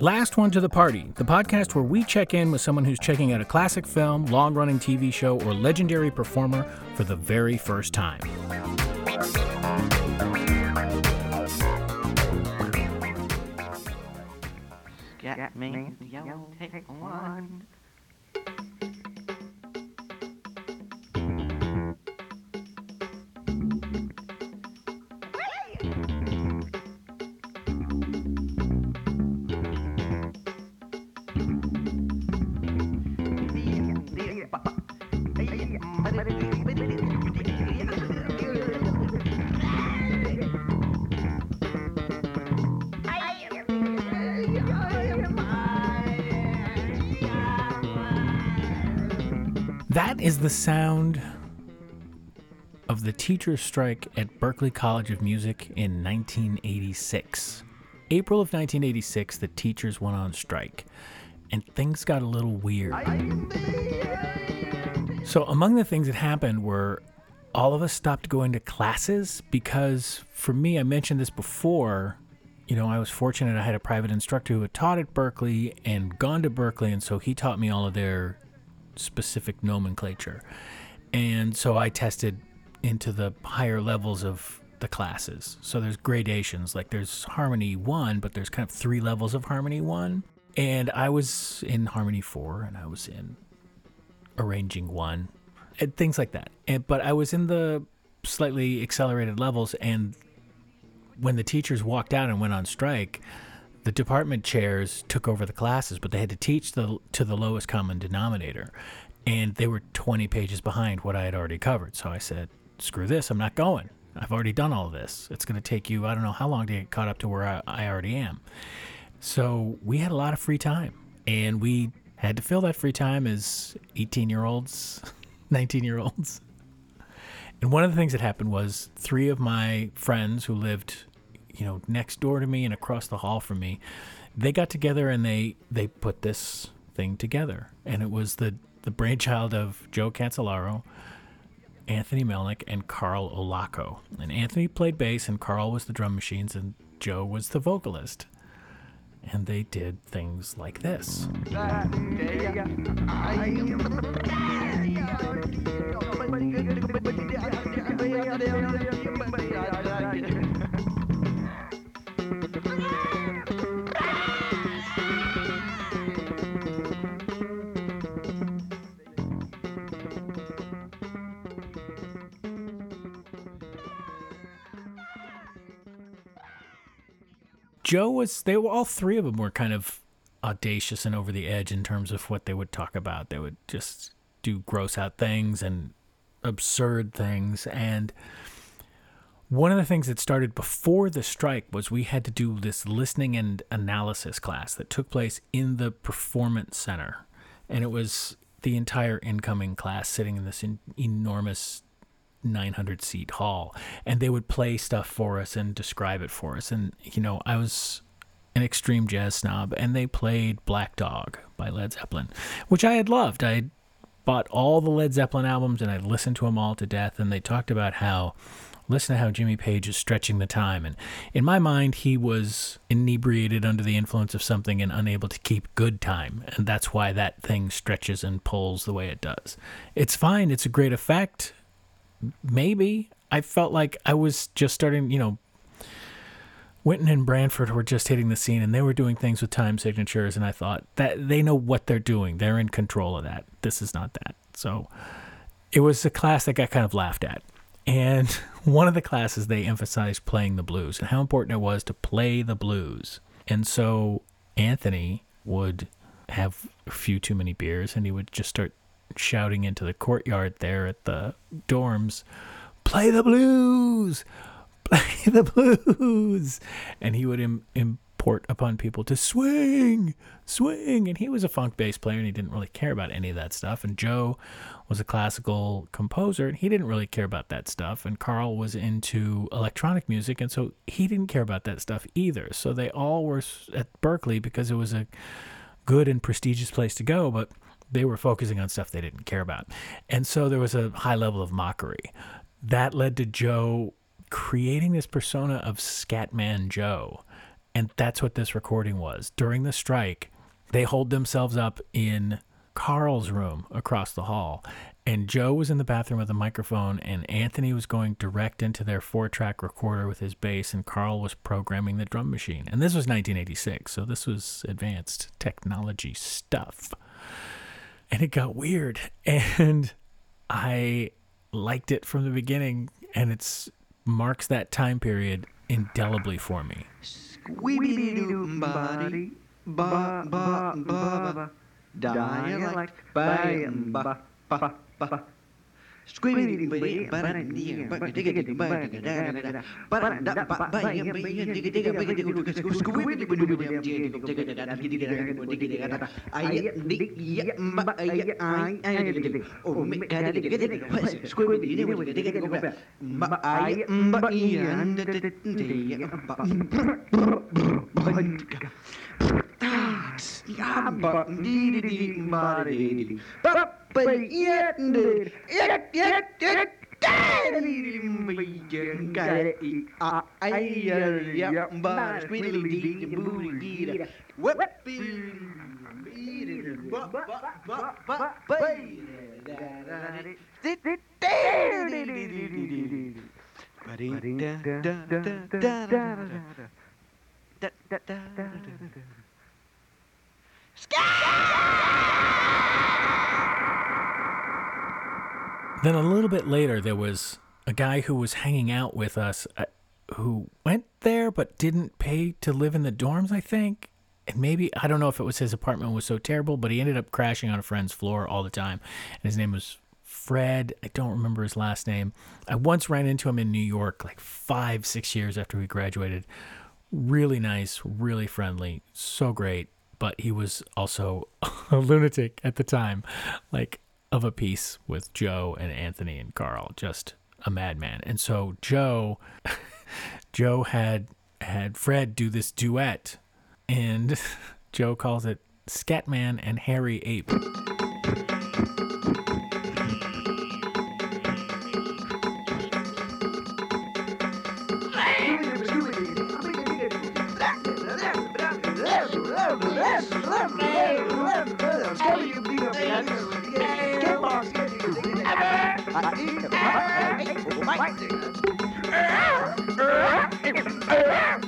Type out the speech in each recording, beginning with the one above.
Last One to the Party, the podcast where we check in with someone who's checking out a classic film, long running TV show, or legendary performer for the very first time. Get me yellow take one. That is the sound of the teachers' strike at Berklee College of Music in 1986. April of 1986, the teachers went on strike, and things got a little weird. So, among the things that happened were all of us stopped going to classes because, for me, I mentioned this before. You know, I was fortunate I had a private instructor who had taught at Berklee and gone to Berklee, and so he taught me all of their specific nomenclature. And so I tested into the higher levels of the classes. So there's gradations, like there's Harmony 1, but there's kind of three levels of Harmony 1. And I was in Harmony 4 and I was in Arranging 1 and things like that. And, but I was in the slightly accelerated levels and when the teachers walked out and went on strike, the department chairs took over the classes, but they had to teach the to the lowest common denominator, and they were 20 pages behind what I had already covered. So I said, "Screw this! I'm not going. I've already done all this. It's going to take you I don't know how long to get caught up to where I, I already am." So we had a lot of free time, and we had to fill that free time as 18 year olds, 19 year olds. And one of the things that happened was three of my friends who lived you know next door to me and across the hall from me they got together and they they put this thing together. And it was the the brainchild of joe cancellaro anthony melnick and carl olaco. And anthony played bass and carl was the drum machines and joe was the vocalist and they did things like this Joe was they were all three of them were kind of audacious and over the edge in terms of what they would talk about. They would just do gross out things and absurd things and one of the things that started before the strike was we had to do this listening and analysis class that took place in the performance center and it was the entire incoming class sitting in this in, enormous 900 seat hall and they would play stuff for us and describe it for us. And you know i was an extreme jazz snob and they played black dog by led zeppelin which i had loved. I had bought all the led zeppelin albums and i listened to them all to death and they talked about how listen to how jimmy page is stretching the time. And in my mind he was inebriated under the influence of something and unable to keep good time and that's why that thing stretches and pulls the way it does. It's fine. It's a great effect maybe I felt like I was just starting, you know, Wynton and Branford were just hitting the scene and they were doing things with time signatures and I thought that they know what they're doing. They're in control of that. This is not that. So it was a class that got kind of laughed at. And one of the classes they emphasized playing the blues and how important it was to play the blues. And so Anthony would have a few too many beers and he would just start shouting into the courtyard there at the dorms, play the blues, play the blues. And he would Im- import upon people to swing, swing. And he was a funk bass player and he didn't really care about any of that stuff. And Joe was a classical composer and he didn't really care about that stuff. And Carl was into electronic music and so he didn't care about that stuff either. So they all were at Berklee because it was a good and prestigious place to go. But they were focusing on stuff they didn't care about. And so there was a high level of mockery. That led to Joe creating this persona of Scatman Joe. And that's what this recording was. During the strike, they hold themselves up in Carl's room across the hall. And Joe was in the bathroom with a microphone, and Anthony was going direct into their four track recorder with his bass, and Carl was programming the drum machine. And this was 1986, so this was advanced technology stuff. And it got weird. And I liked it from the beginning, and it's marks that time period indelibly for me. Ba ba ba ba, dialect, ba ba ba ba. Squid bayi barang dia barang tiga tiga barang tiga dah dah dah barang dah pak bayi bayi tiga tiga bayi tiga tiga squid di bulu dia dia tiga tiga dah tiga tiga dah tiga tiga dah ayat dik ya mbak ayat ayat ayat tiga tiga oh mek kada tiga tiga squid ini tiga tiga tiga mbak ayat mbak iya anda tiga mbak banyak tas ya mbak di di di mbak di di Ba ba yeah dee. Yeah yeah yeah. Then a little bit later, there was a guy who was hanging out with us uh, who went there but didn't pay to live in the dorms, I think. And maybe, I don't know if it was his apartment was so terrible, but he ended up crashing on a friend's floor all the time. And his name was Fred. I don't remember his last name. I once ran into him in New York like five, six years after we graduated. Really nice, really friendly, so great. But he was also a lunatic at the time. Like, of a piece with Joe and Anthony and Carl, just a madman. And so Joe, Joe had had Fred do this duet, and Joe calls it Scatman and Harry Ape. But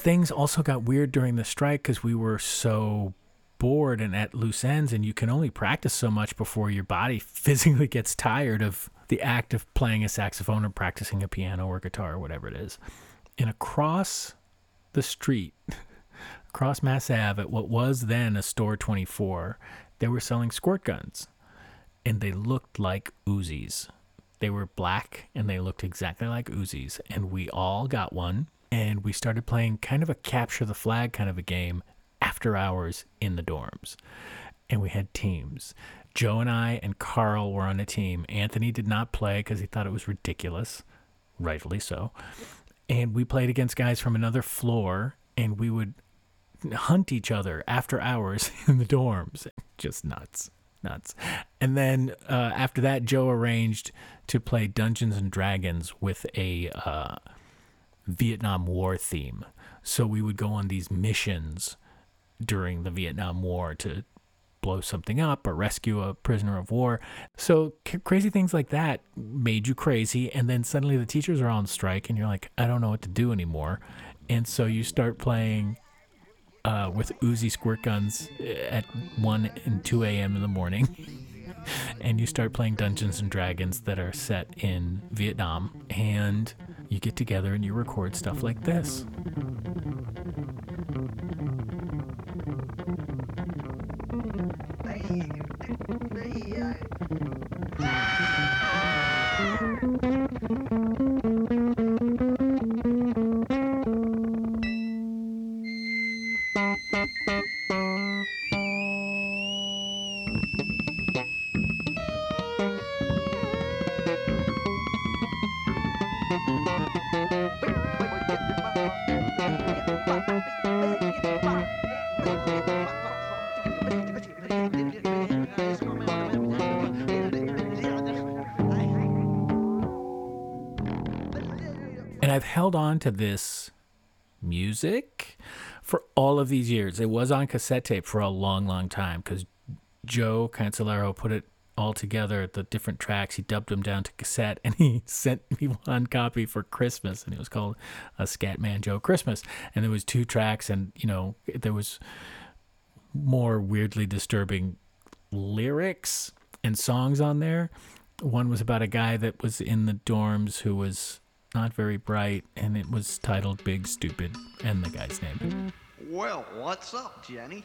things also got weird during the strike because we were so bored and at loose ends, and you can only practice so much before your body physically gets tired of the act of playing a saxophone or practicing a piano or guitar or whatever it is. And across the street, across Mass Ave, at what was then a store 24, they were selling squirt guns, and they looked like Uzis. They were black and they looked exactly like Uzis, and we all got one and we started playing kind of a capture the flag kind of a game after hours in the dorms. And we had teams. Joe and I and Carl were on a team. Anthony did not play because he thought it was ridiculous, rightfully so. And we played against guys from another floor, and we would hunt each other after hours in the dorms. Just nuts. Nuts. And then uh, after that, Joe arranged to play Dungeons and Dragons with a. Uh, Vietnam War theme. So we would go on these missions during the Vietnam War to blow something up or rescue a prisoner of war. So c- crazy things like that made you crazy. And then suddenly the teachers are on strike and you're like, I don't know what to do anymore. And so you start playing uh, with Uzi squirt guns at 1 and 2 a.m. in the morning. and you start playing Dungeons and Dragons that are set in Vietnam. And you get together and you record stuff like this. And I've held on to this music for all of these years. It was on cassette tape for a long, long time because Joe Cancellaro put it all together, the different tracks. He dubbed them down to cassette and he sent me one copy for Christmas and it was called a Scatman Joe Christmas. And there was two tracks and, you know, there was more weirdly disturbing lyrics and songs on there. One was about a guy that was in the dorms who was not very bright, and it was titled Big Stupid, and the guy's name. Well, what's up, Jenny?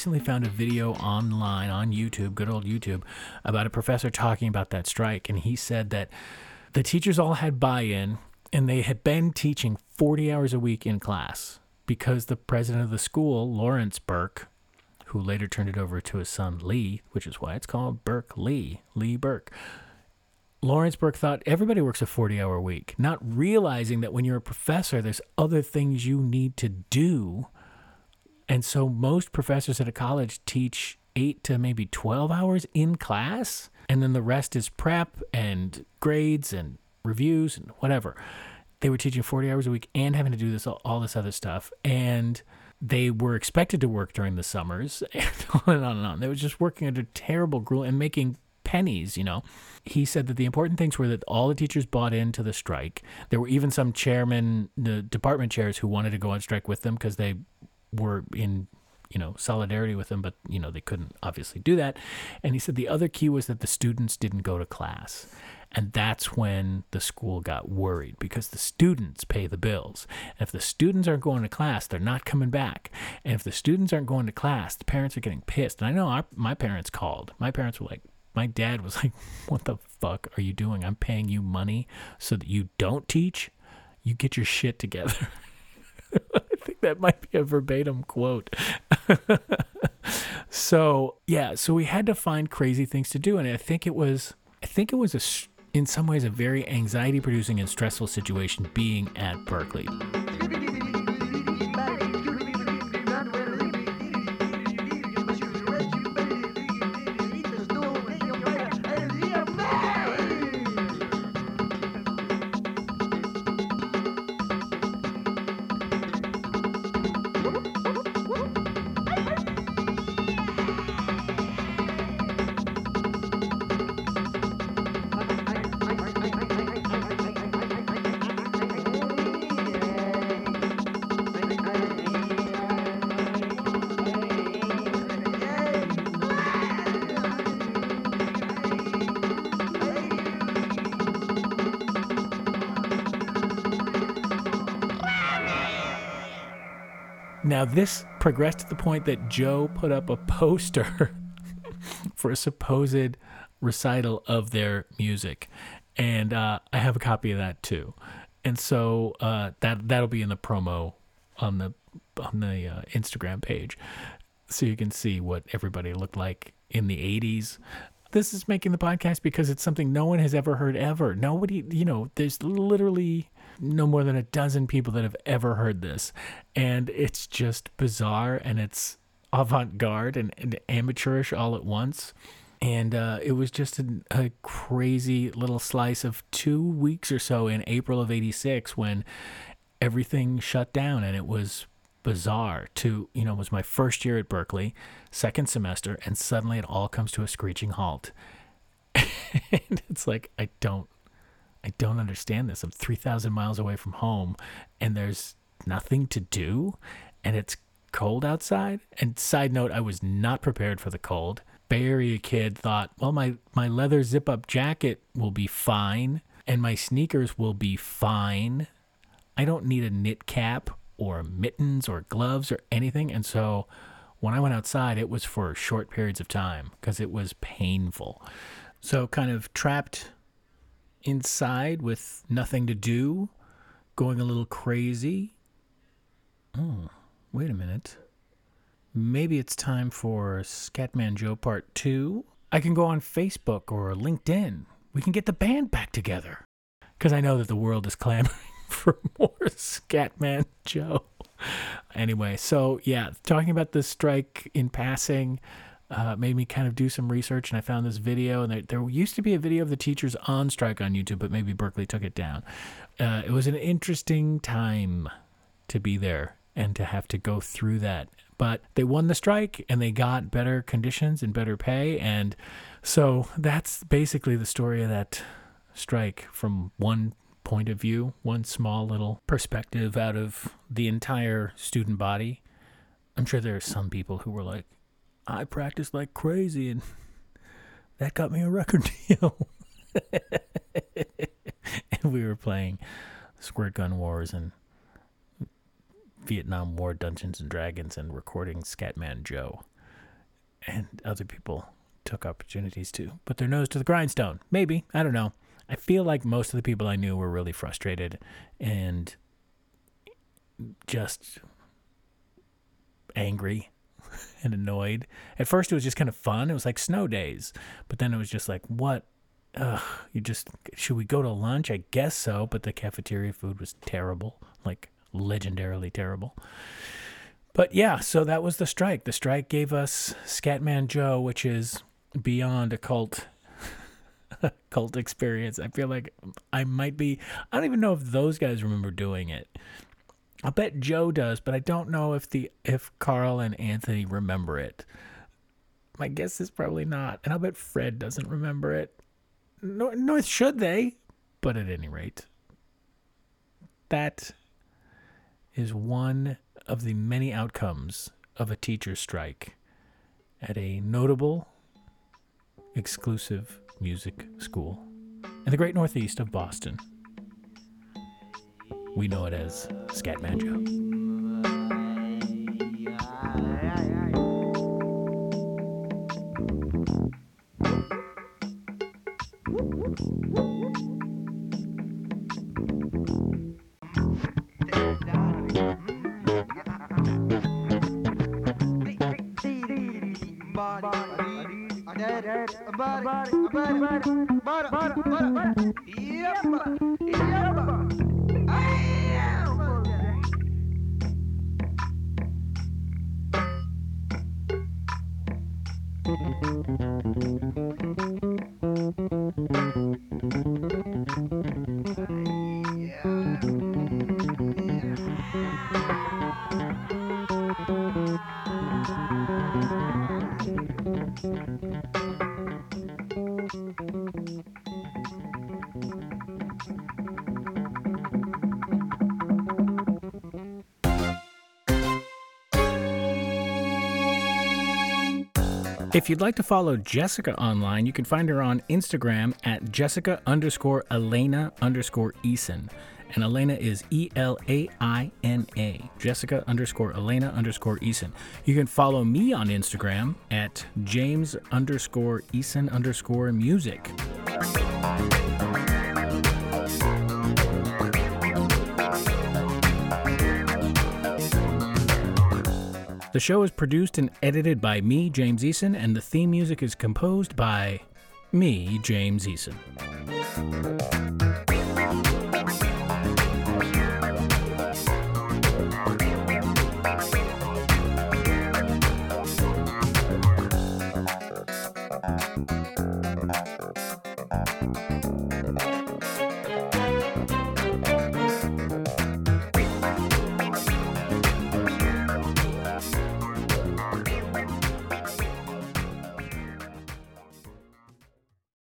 Recently found a video online on YouTube, good old YouTube, about a professor talking about that strike. And he said that the teachers all had buy in and they had been teaching 40 hours a week in class because the president of the school, Lawrence Berk, who later turned it over to his son Lee, which is why it's called Burke Lee, Lee Burke. Lawrence Berk thought everybody works a 40 hour week, not realizing that when you're a professor, there's other things you need to do. And so most professors at a college teach eight to maybe 12 hours in class, and then the rest is prep and grades and reviews and whatever. They were teaching 40 hours a week and having to do this all this other stuff. And they were expected to work during the summers and on and on and on. They were just working under terrible gruel and making pennies, you know. He said that the important things were that all the teachers bought into the strike. There were even some chairmen, the department chairs who wanted to go on strike with them because they were in you know solidarity with them but you know they couldn't obviously do that and he said the other key was that the students didn't go to class and that's when the school got worried because the students pay the bills. And if the students aren't going to class, they're not coming back. And if the students aren't going to class, the parents are getting pissed. And I know our, my parents called. My parents were like, my dad was like, What the fuck are you doing? I'm paying you money so that you don't teach. You get your shit together. That might be a verbatim quote. so, yeah, so we had to find crazy things to do. And I think it was, I think it was a, in some ways, a very anxiety producing and stressful situation being at Berklee. Now, this progressed to the point that Joe put up a poster for a supposed recital of their music. And uh, I have a copy of that too. And so uh, that that'll be in the promo on the on the uh, Instagram page, so you can see what everybody looked like in the '80s. This is making the podcast because it's something no one has ever heard ever. Nobody, you know, there's literally no more than a dozen people that have ever heard this, and it's just bizarre and it's avant-garde and, and amateurish all at once and uh, it was just a, crazy little slice of two weeks or so in April of '86 when everything shut down, and it was bizarre. To you know, it was my first year at berklee second semester, and suddenly it all comes to a screeching halt. and it's like I don't, I don't understand this. I'm three thousand miles away from home, and there's nothing to do, and it's cold outside. And side note, I was not prepared for the cold Bay Area kid thought, well, my, my leather zip up jacket will be fine and my sneakers will be fine. I don't need a knit cap or mittens or gloves or anything. And so when I went outside, it was for short periods of time because it was painful. So, kind of trapped inside with nothing to do, going a little crazy. Oh, wait a minute maybe it's time for Scatman Joe Part 2. I can go on Facebook or LinkedIn. We can get the band back together. Because I know that the world is clamoring for more Scatman Joe. Anyway, so yeah, talking about the strike in passing uh, made me kind of do some research, and I found this video. And there, there, used to be a video of the teachers on strike on YouTube, but maybe Berklee took it down. Uh, it was an interesting time to be there and to have to go through that but they won the strike and they got better conditions and better pay. And so that's basically the story of that strike from one point of view, one small little perspective out of the entire student body. I'm sure there are some people who were like, I practiced like crazy and that got me a record deal. and we were playing Squirt Gun Wars and Vietnam War Dungeons and Dragons and recording Scatman Joe. And other people took opportunities to put their nose to the grindstone. Maybe. I don't know. I feel like most of the people I knew were really frustrated and just angry and annoyed. At first, it was just kind of fun. It was like snow days. But then it was just like, what? Ugh, you just, should we go to lunch? I guess so. But the cafeteria food was terrible. Like, legendarily terrible. But yeah, so that was the strike. The strike gave us Scatman Joe, which is beyond a cult cult experience. I feel like I might be I don't even know if those guys remember doing it. I bet Joe does, but I don't know if the if Carl and Anthony remember it. My guess is probably not, and I bet Fred doesn't remember it. Nor, nor should they. But at any rate, that is one of the many outcomes of a teacher strike at a notable, exclusive music school in the great northeast of Boston. We know it as Scatman Joe. If you'd like to follow Jessica online, you can find her on Instagram at Jessica underscore Elaina underscore Eason. And Elaina is E L A I N A. Jessica underscore Elaina underscore Eason. You can follow me on Instagram at James underscore Eason underscore music. The show is produced and edited by me, James Eason, and the theme music is composed by me, James Eason.